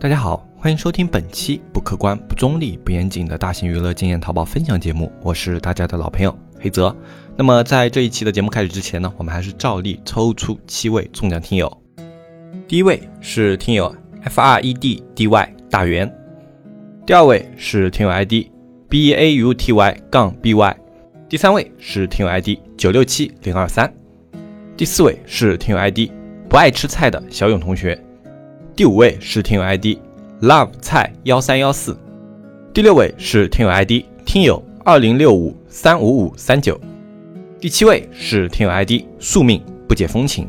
大家好，欢迎收听本期不客观、不中立、不严谨的大型娱乐经验淘宝分享节目，我是大家的老朋友黑泽。那么在这一期的节目开始之前呢，我们还是照例抽出七位中奖听友。第一位是听友 F R E D D Y 大圆，第二位是听友 ID B A U T Y 杠 B Y，第三位是听友 ID 九六七零二三，第四位是听友 ID 不爱吃菜的小勇同学。第五位是听友 ID love 菜幺三幺四，第六位是听友 ID 听友二零六五三五五三九，第七位是听友 ID 宿命不解风情。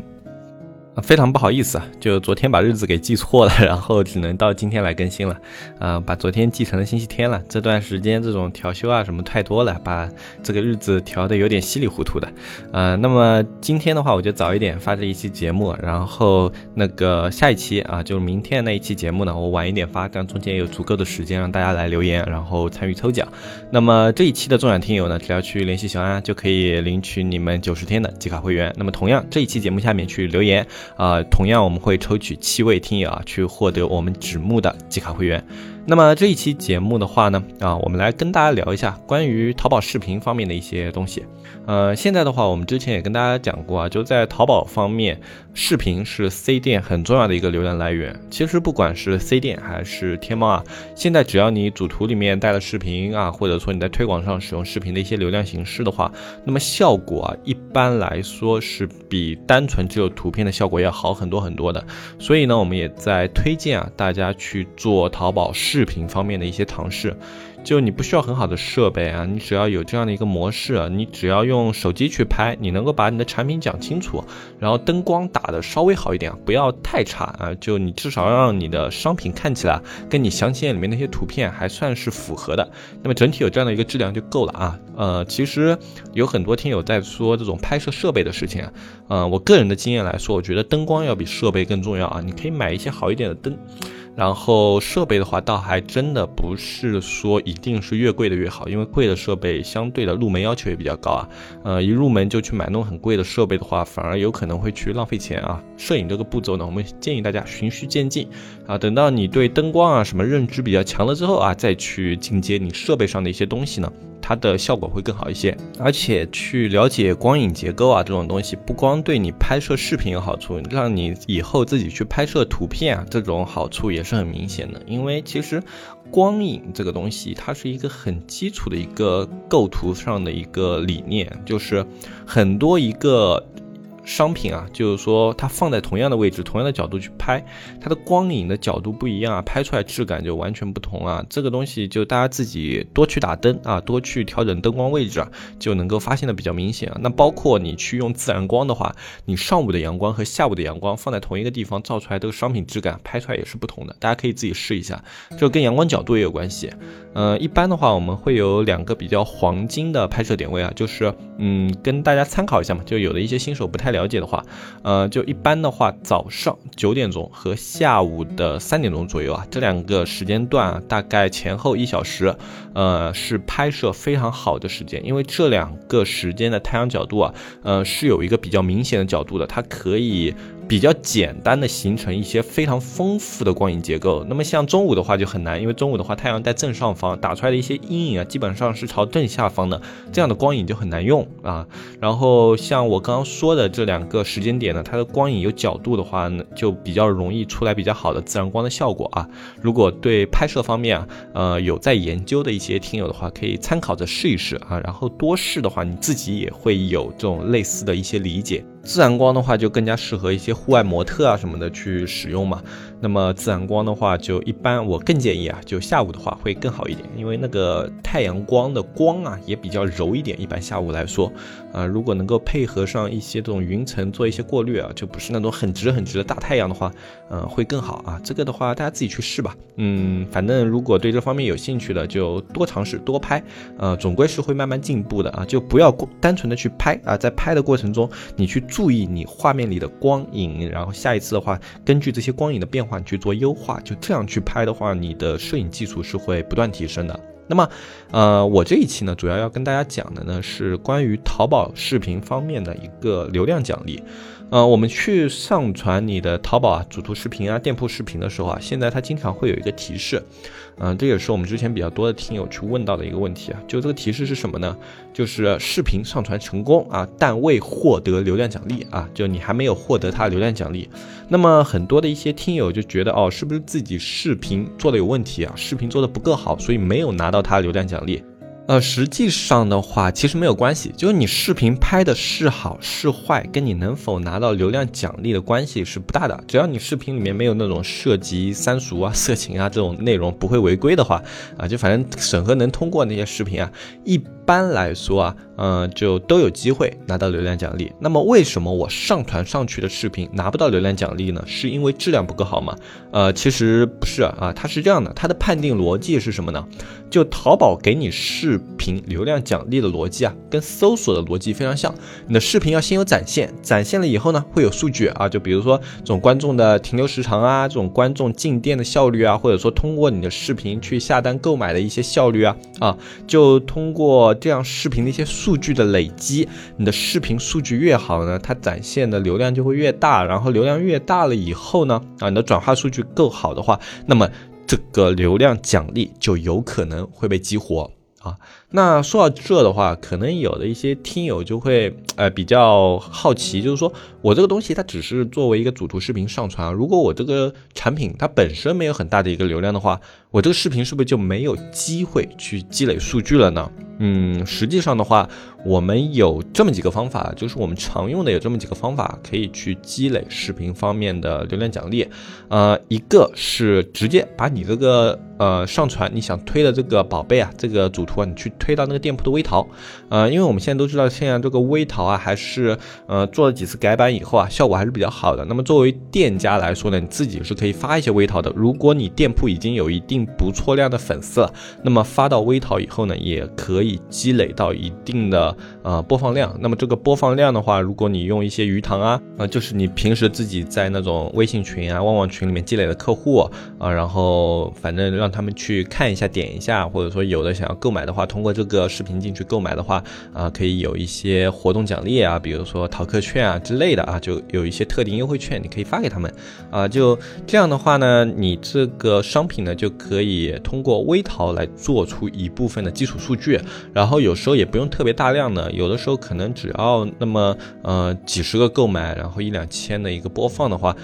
非常不好意思啊，就昨天把日子给记错了，然后只能到今天来更新了。啊，把昨天记成了星期天了。这段时间这种调休啊什么太多了，把这个日子调的有点稀里糊涂的。呃，那么今天的话，我就早一点发这一期节目，然后那个下一期啊，就是明天那一期节目呢，我晚一点发，这样中间有足够的时间让大家来留言，然后参与抽奖。那么这一期的中奖听友呢，只要去联系小安就可以领取你们九十天的季卡会员。那么同样这一期节目下面去留言。啊，同样我们会抽取七位听友啊，去获得我们纸木的季卡会员。那么这一期节目的话呢，啊，我们来跟大家聊一下关于淘宝视频方面的一些东西。呃，现在的话，我们之前也跟大家讲过啊，就在淘宝方面，视频是 C 店很重要的一个流量来源。其实不管是 C 店还是天猫啊，现在只要你主图里面带了视频啊，或者说你在推广上使用视频的一些流量形式的话，那么效果啊，一般来说是比单纯只有图片的效果要好很多很多的。所以呢，我们也在推荐啊，大家去做淘宝视。视频方面的一些尝试，就你不需要很好的设备啊，你只要有这样的一个模式，你只要用手机去拍，你能够把你的产品讲清楚，然后灯光打的稍微好一点，不要太差啊，就你至少让你的商品看起来跟你详情页里面那些图片还算是符合的，那么整体有这样的一个质量就够了啊。呃，其实有很多听友在说这种拍摄设备的事情啊，呃，我个人的经验来说，我觉得灯光要比设备更重要啊，你可以买一些好一点的灯。然后设备的话，倒还真的不是说一定是越贵的越好，因为贵的设备相对的入门要求也比较高啊。呃，一入门就去买那种很贵的设备的话，反而有可能会去浪费钱啊。摄影这个步骤呢，我们建议大家循序渐进啊，等到你对灯光啊什么认知比较强了之后啊，再去进阶你设备上的一些东西呢。它的效果会更好一些，而且去了解光影结构啊这种东西，不光对你拍摄视频有好处，让你以后自己去拍摄图片啊，这种好处也是很明显的。因为其实光影这个东西，它是一个很基础的一个构图上的一个理念，就是很多一个。商品啊，就是说它放在同样的位置、同样的角度去拍，它的光影的角度不一样啊，拍出来质感就完全不同啊。这个东西就大家自己多去打灯啊，多去调整灯光位置啊，就能够发现的比较明显啊。那包括你去用自然光的话，你上午的阳光和下午的阳光放在同一个地方照出来，这个商品质感拍出来也是不同的。大家可以自己试一下，这跟阳光角度也有关系。嗯，一般的话我们会有两个比较黄金的拍摄点位啊，就是嗯跟大家参考一下嘛，就有的一些新手不太了。了解的话，呃，就一般的话，早上九点钟和下午的三点钟左右啊，这两个时间段啊，大概前后一小时，呃，是拍摄非常好的时间，因为这两个时间的太阳角度啊，呃，是有一个比较明显的角度的，它可以。比较简单的形成一些非常丰富的光影结构。那么像中午的话就很难，因为中午的话太阳在正上方，打出来的一些阴影啊，基本上是朝正下方的，这样的光影就很难用啊。然后像我刚刚说的这两个时间点呢，它的光影有角度的话呢，就比较容易出来比较好的自然光的效果啊。如果对拍摄方面啊，呃有在研究的一些听友的话，可以参考着试一试啊。然后多试的话，你自己也会有这种类似的一些理解。自然光的话，就更加适合一些户外模特啊什么的去使用嘛。那么自然光的话，就一般我更建议啊，就下午的话会更好一点，因为那个太阳光的光啊也比较柔一点。一般下午来说，啊，如果能够配合上一些这种云层做一些过滤啊，就不是那种很直很直的大太阳的话，嗯，会更好啊。这个的话大家自己去试吧。嗯，反正如果对这方面有兴趣的，就多尝试多拍，呃，总归是会慢慢进步的啊。就不要单纯的去拍啊，在拍的过程中你去注意你画面里的光影，然后下一次的话根据这些光影的变化。去做优化，就这样去拍的话，你的摄影技术是会不断提升的。那么，呃，我这一期呢，主要要跟大家讲的呢，是关于淘宝视频方面的一个流量奖励。呃，我们去上传你的淘宝啊、主图视频啊、店铺视频的时候啊，现在它经常会有一个提示，嗯，这也是我们之前比较多的听友去问到的一个问题啊，就这个提示是什么呢？就是视频上传成功啊，但未获得流量奖励啊，就你还没有获得它流量奖励。那么很多的一些听友就觉得哦，是不是自己视频做的有问题啊？视频做的不够好，所以没有拿到它流量奖励。呃，实际上的话，其实没有关系，就是你视频拍的是好是坏，跟你能否拿到流量奖励的关系是不大的。只要你视频里面没有那种涉及三俗啊、色情啊这种内容，不会违规的话，啊，就反正审核能通过那些视频啊，一般来说啊。嗯，就都有机会拿到流量奖励。那么为什么我上传上去的视频拿不到流量奖励呢？是因为质量不够好吗？呃，其实不是啊，它是这样的，它的判定逻辑是什么呢？就淘宝给你视频流量奖励的逻辑啊，跟搜索的逻辑非常像。你的视频要先有展现，展现了以后呢，会有数据啊，就比如说这种观众的停留时长啊，这种观众进店的效率啊，或者说通过你的视频去下单购买的一些效率啊，啊，就通过这样视频的一些数。据的累积，你的视频数据越好呢，它展现的流量就会越大，然后流量越大了以后呢，啊，你的转化数据够好的话，那么这个流量奖励就有可能会被激活啊。那说到这的话，可能有的一些听友就会呃比较好奇，就是说我这个东西它只是作为一个主图视频上传，如果我这个产品它本身没有很大的一个流量的话，我这个视频是不是就没有机会去积累数据了呢？嗯，实际上的话，我们有这么几个方法，就是我们常用的有这么几个方法可以去积累视频方面的流量奖励。呃，一个是直接把你这个呃上传你想推的这个宝贝啊，这个主图啊，你去。推到那个店铺的微淘，呃，因为我们现在都知道，现在这个微淘啊，还是呃做了几次改版以后啊，效果还是比较好的。那么作为店家来说呢，你自己是可以发一些微淘的。如果你店铺已经有一定不错量的粉丝了，那么发到微淘以后呢，也可以积累到一定的呃播放量。那么这个播放量的话，如果你用一些鱼塘啊，呃，就是你平时自己在那种微信群啊、旺旺群里面积累的客户啊，然后反正让他们去看一下、点一下，或者说有的想要购买的话，通过这个视频进去购买的话，啊，可以有一些活动奖励啊，比如说淘客券啊之类的啊，就有一些特定优惠券，你可以发给他们啊。就这样的话呢，你这个商品呢就可以通过微淘来做出一部分的基础数据，然后有时候也不用特别大量的，有的时候可能只要那么呃几十个购买，然后一两千的一个播放的话。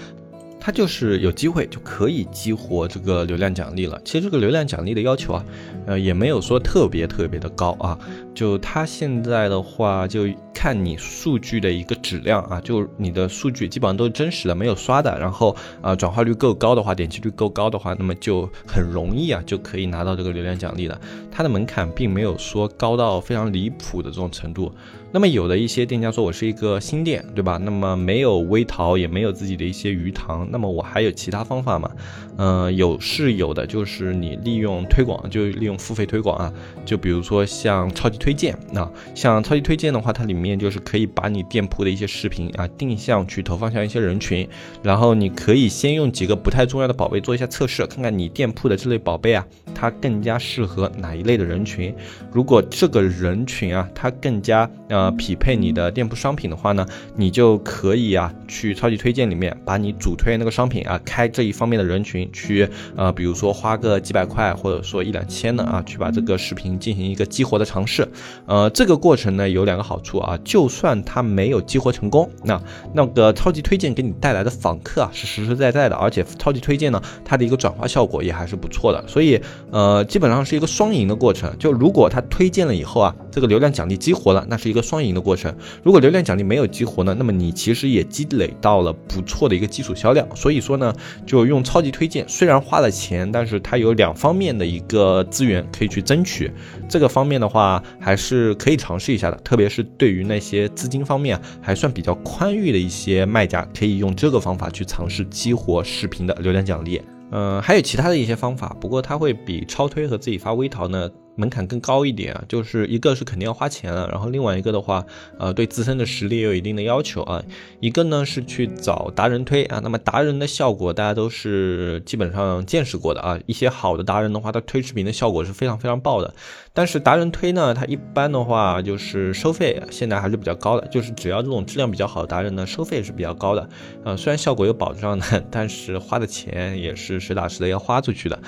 它就是有机会就可以激活这个流量奖励了。其实这个流量奖励的要求啊，呃，也没有说特别特别的高啊。就它现在的话，就看你数据的一个质量啊，就你的数据基本上都是真实的，没有刷的。然后啊，转化率够高的话，点击率够高的话，那么就很容易啊，就可以拿到这个流量奖励了。它的门槛并没有说高到非常离谱的这种程度。那么有的一些店家说，我是一个新店，对吧？那么没有微淘，也没有自己的一些鱼塘，那么我还有其他方法吗？嗯，有是有的，就是你利用推广，就利用付费推广啊，就比如说像超级推荐，那像超级推荐的话，它里面就是可以把你店铺的一些视频啊定向去投放向一些人群，然后你可以先用几个不太重要的宝贝做一下测试，看看你店铺的这类宝贝啊，它更加适合哪一类的人群。如果这个人群啊，它更加呃。匹配你的店铺商品的话呢，你就可以啊去超级推荐里面把你主推那个商品啊开这一方面的人群去呃，比如说花个几百块或者说一两千的啊，去把这个视频进行一个激活的尝试。呃，这个过程呢有两个好处啊，就算它没有激活成功，那那个超级推荐给你带来的访客啊是实实在在的，而且超级推荐呢它的一个转化效果也还是不错的，所以呃基本上是一个双赢的过程。就如果他推荐了以后啊，这个流量奖励激活了，那是一个双。双赢的过程，如果流量奖励没有激活呢，那么你其实也积累到了不错的一个基础销量。所以说呢，就用超级推荐，虽然花了钱，但是它有两方面的一个资源可以去争取。这个方面的话，还是可以尝试一下的。特别是对于那些资金方面还算比较宽裕的一些卖家，可以用这个方法去尝试激活视频的流量奖励。嗯，还有其他的一些方法，不过它会比超推和自己发微淘呢。门槛更高一点啊，就是一个是肯定要花钱了，然后另外一个的话，呃，对自身的实力也有一定的要求啊。一个呢是去找达人推啊，那么达人的效果大家都是基本上见识过的啊，一些好的达人的话，他推视频的效果是非常非常爆的。但是达人推呢，它一般的话就是收费现在还是比较高的，就是只要这种质量比较好的达人呢，收费是比较高的。呃，虽然效果有保障的，但是花的钱也是实打实的要花出去的。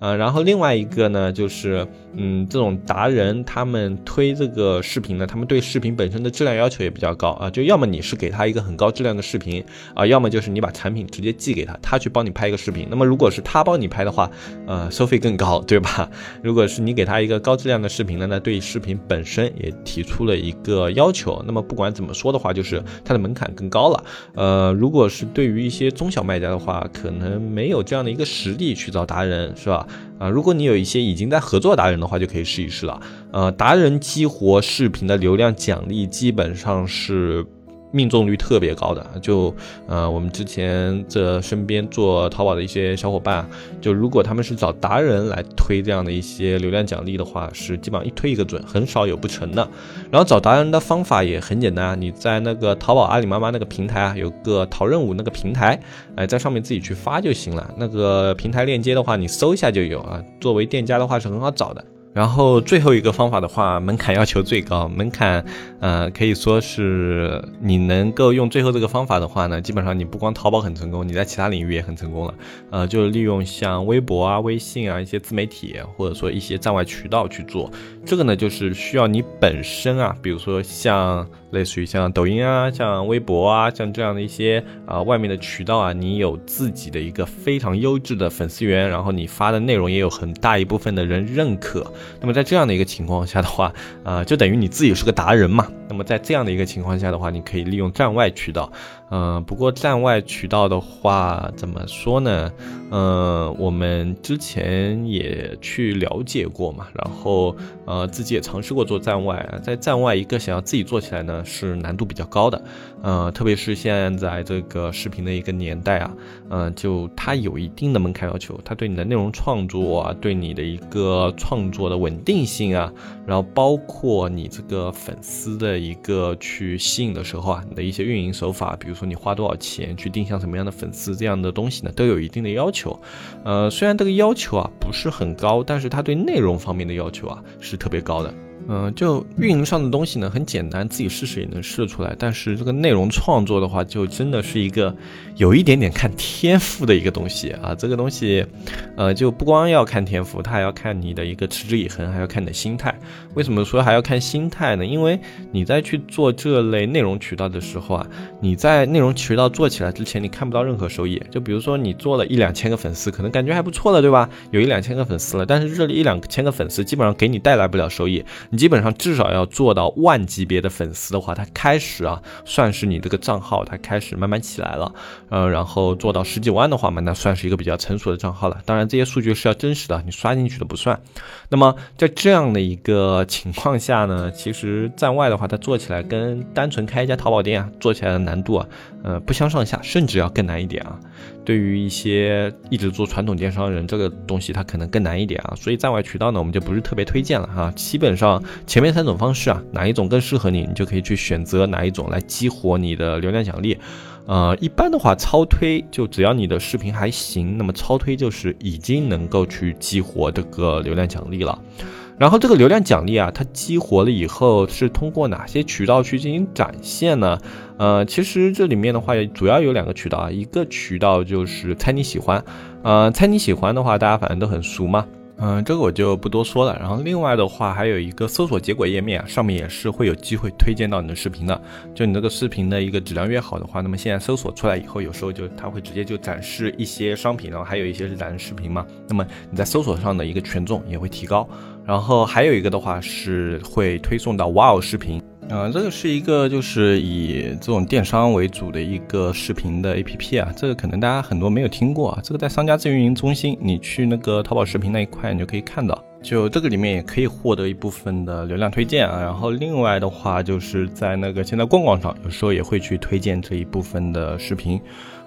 呃，然后另外一个呢，就是嗯，这种达人他们推这个视频呢，他们对视频本身的质量要求也比较高啊，就要么你是给他一个很高质量的视频啊，要么就是你把产品直接寄给他，他去帮你拍一个视频。那么如果是他帮你拍的话，呃，收费更高，对吧？如果是你给他一个高质量的视频呢，那对视频本身也提出了一个要求。那么不管怎么说的话，就是它的门槛更高了。呃，如果是对于一些中小卖家的话，可能没有这样的一个实力去找达人，是吧？啊，如果你有一些已经在合作达人的话，就可以试一试了。呃，达人激活视频的流量奖励基本上是。命中率特别高的，就呃，我们之前这身边做淘宝的一些小伙伴，就如果他们是找达人来推这样的一些流量奖励的话，是基本上一推一个准，很少有不成的。然后找达人的方法也很简单啊，你在那个淘宝、阿里妈妈那个平台啊，有个淘任务那个平台，哎，在上面自己去发就行了。那个平台链接的话，你搜一下就有啊。作为店家的话是很好找的。然后最后一个方法的话，门槛要求最高，门槛，呃，可以说是你能够用最后这个方法的话呢，基本上你不光淘宝很成功，你在其他领域也很成功了。呃，就是利用像微博啊、微信啊一些自媒体，或者说一些站外渠道去做。这个呢，就是需要你本身啊，比如说像。类似于像抖音啊、像微博啊、像这样的一些啊外面的渠道啊，你有自己的一个非常优质的粉丝源，然后你发的内容也有很大一部分的人认可。那么在这样的一个情况下的话，啊，就等于你自己是个达人嘛。那么在这样的一个情况下的话，你可以利用站外渠道。嗯，不过站外渠道的话，怎么说呢？嗯，我们之前也去了解过嘛，然后呃自己也尝试过做站外，在站外一个想要自己做起来呢，是难度比较高的。呃，特别是现在这个视频的一个年代啊，嗯，就它有一定的门槛要求，它对你的内容创作啊，对你的一个创作的稳定性啊，然后包括你这个粉丝的一个去吸引的时候啊，你的一些运营手法，比如说你花多少钱去定向什么样的粉丝这样的东西呢，都有一定的要求。呃，虽然这个要求啊不是很高，但是它对内容方面的要求啊是特别高的。嗯，就运营上的东西呢，很简单，自己试试也能试出来。但是这个内容创作的话，就真的是一个有一点点看天赋的一个东西啊。这个东西，呃，就不光要看天赋，它还要看你的一个持之以恒，还要看你的心态。为什么说还要看心态呢？因为你在去做这类内容渠道的时候啊，你在内容渠道做起来之前，你看不到任何收益。就比如说你做了一两千个粉丝，可能感觉还不错了，对吧？有一两千个粉丝了，但是这里一两千个粉丝基本上给你带来不了收益。基本上至少要做到万级别的粉丝的话，它开始啊，算是你这个账号它开始慢慢起来了，呃，然后做到十几万的话嘛，那算是一个比较成熟的账号了。当然这些数据是要真实的，你刷进去的不算。那么在这样的一个情况下呢，其实站外的话，它做起来跟单纯开一家淘宝店啊，做起来的难度啊，呃，不相上下，甚至要更难一点啊。对于一些一直做传统电商人，这个东西它可能更难一点啊，所以站外渠道呢，我们就不是特别推荐了哈。基本上前面三种方式啊，哪一种更适合你，你就可以去选择哪一种来激活你的流量奖励。呃，一般的话，超推就只要你的视频还行，那么超推就是已经能够去激活这个流量奖励了。然后这个流量奖励啊，它激活了以后是通过哪些渠道去进行展现呢？呃，其实这里面的话主要有两个渠道啊，一个渠道就是猜你喜欢，呃，猜你喜欢的话，大家反正都很熟嘛，嗯，这个我就不多说了。然后另外的话还有一个搜索结果页面啊，上面也是会有机会推荐到你的视频的。就你这个视频的一个质量越好的话，那么现在搜索出来以后，有时候就它会直接就展示一些商品，然后还有一些是展示视频嘛，那么你在搜索上的一个权重也会提高。然后还有一个的话是会推送到哇哦视频，嗯，这个是一个就是以这种电商为主的一个视频的 APP 啊，这个可能大家很多没有听过啊，这个在商家自运营中心，你去那个淘宝视频那一块，你就可以看到，就这个里面也可以获得一部分的流量推荐啊，然后另外的话就是在那个现在逛逛上，有时候也会去推荐这一部分的视频。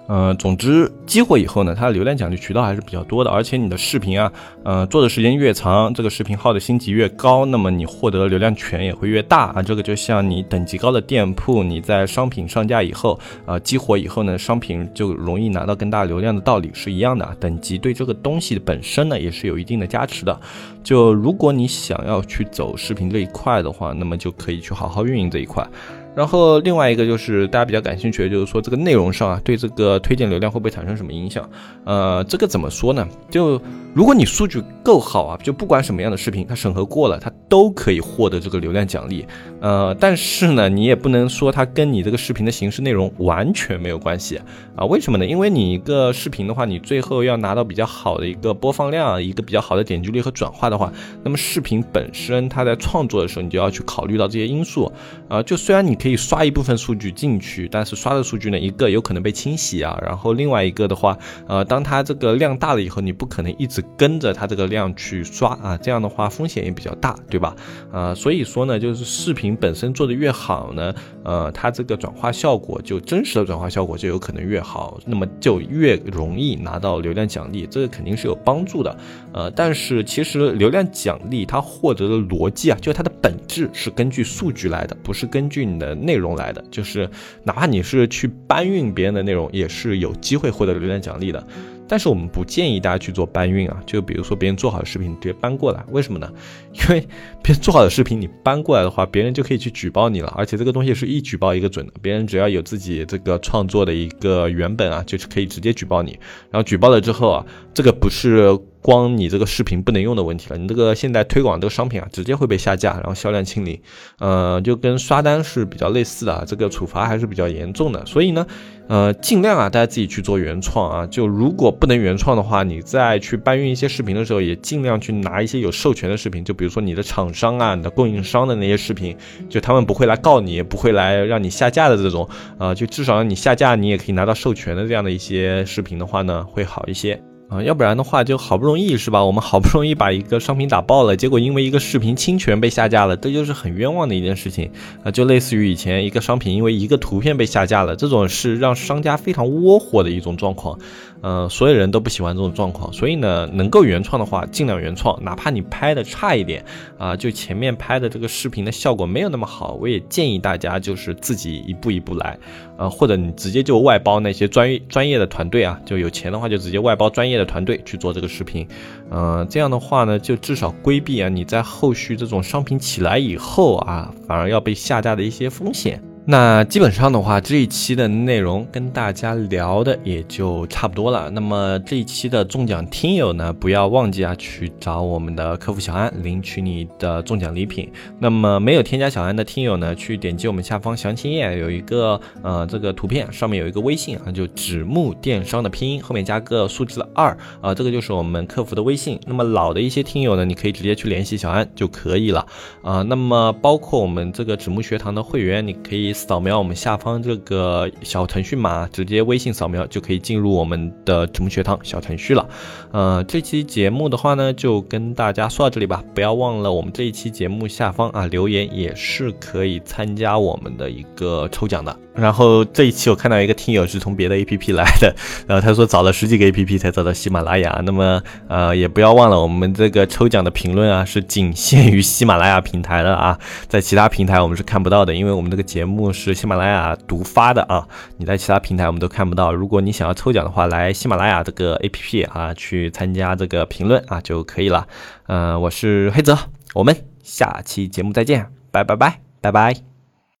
呃，总之激活以后呢，它的流量奖励渠道还是比较多的，而且你的视频啊，呃，做的时间越长，这个视频号的星级越高，那么你获得流量权也会越大啊。这个就像你等级高的店铺，你在商品上架以后，呃，激活以后呢，商品就容易拿到更大流量的道理是一样的。等级对这个东西本身呢，也是有一定的加持的。就如果你想要去走视频这一块的话，那么就可以去好好运营这一块。然后另外一个就是大家比较感兴趣的，就是说这个内容上啊，对这个推荐流量会不会产生什么影响？呃，这个怎么说呢？就如果你数据够好啊，就不管什么样的视频，它审核过了，它都可以获得这个流量奖励。呃，但是呢，你也不能说它跟你这个视频的形式内容完全没有关系啊？为什么呢？因为你一个视频的话，你最后要拿到比较好的一个播放量，一个比较好的点击率和转化的话，那么视频本身它在创作的时候，你就要去考虑到这些因素啊。就虽然你可以刷一部分数据进去，但是刷的数据呢，一个有可能被清洗啊，然后另外一个的话，呃，当它这个量大了以后，你不可能一直。跟着它这个量去刷啊，这样的话风险也比较大，对吧？呃，所以说呢，就是视频本身做的越好呢，呃，它这个转化效果就真实的转化效果就有可能越好，那么就越容易拿到流量奖励，这个肯定是有帮助的。呃，但是其实流量奖励它获得的逻辑啊，就是它的本质是根据数据来的，不是根据你的内容来的。就是哪怕你是去搬运别人的内容，也是有机会获得流量奖励的。但是我们不建议大家去做搬运啊，就比如说别人做好的视频直接搬过来，为什么呢？因为别人做好的视频你搬过来的话，别人就可以去举报你了，而且这个东西是一举报一个准的，别人只要有自己这个创作的一个原本啊，就是可以直接举报你，然后举报了之后啊，这个不是。光你这个视频不能用的问题了，你这个现在推广这个商品啊，直接会被下架，然后销量清零，呃，就跟刷单是比较类似的啊，这个处罚还是比较严重的。所以呢，呃，尽量啊，大家自己去做原创啊，就如果不能原创的话，你再去搬运一些视频的时候，也尽量去拿一些有授权的视频，就比如说你的厂商啊、你的供应商的那些视频，就他们不会来告你，也不会来让你下架的这种，啊，就至少让你下架，你也可以拿到授权的这样的一些视频的话呢，会好一些。啊，要不然的话就好不容易是吧？我们好不容易把一个商品打爆了，结果因为一个视频侵权被下架了，这就是很冤枉的一件事情啊！就类似于以前一个商品因为一个图片被下架了，这种是让商家非常窝火的一种状况。嗯，所有人都不喜欢这种状况，所以呢，能够原创的话尽量原创，哪怕你拍的差一点啊，就前面拍的这个视频的效果没有那么好，我也建议大家就是自己一步一步来，呃，或者你直接就外包那些专业专业的团队啊，就有钱的话就直接外包专业的团队去做这个视频，嗯，这样的话呢，就至少规避啊你在后续这种商品起来以后啊，反而要被下架的一些风险。那基本上的话，这一期的内容跟大家聊的也就差不多了。那么这一期的中奖听友呢，不要忘记啊，去找我们的客服小安领取你的中奖礼品。那么没有添加小安的听友呢，去点击我们下方详情页有一个呃这个图片，上面有一个微信啊，就纸木电商的拼音后面加个数字二啊，这个就是我们客服的微信。那么老的一些听友呢，你可以直接去联系小安就可以了啊。那么包括我们这个纸木学堂的会员，你可以。扫描我们下方这个小程序码，直接微信扫描就可以进入我们的直木学堂小程序了。呃，这期节目的话呢，就跟大家说到这里吧。不要忘了，我们这一期节目下方啊留言也是可以参加我们的一个抽奖的。然后这一期我看到一个听友是从别的 APP 来的，然后他说找了十几个 APP 才找到喜马拉雅。那么呃，也不要忘了，我们这个抽奖的评论啊是仅限于喜马拉雅平台的啊，在其他平台我们是看不到的，因为我们这个节目。是喜马拉雅独发的啊，你在其他平台我们都看不到。如果你想要抽奖的话，来喜马拉雅这个 APP 啊，去参加这个评论啊就可以了。嗯，我是黑泽，我们下期节目再见，拜拜拜拜拜。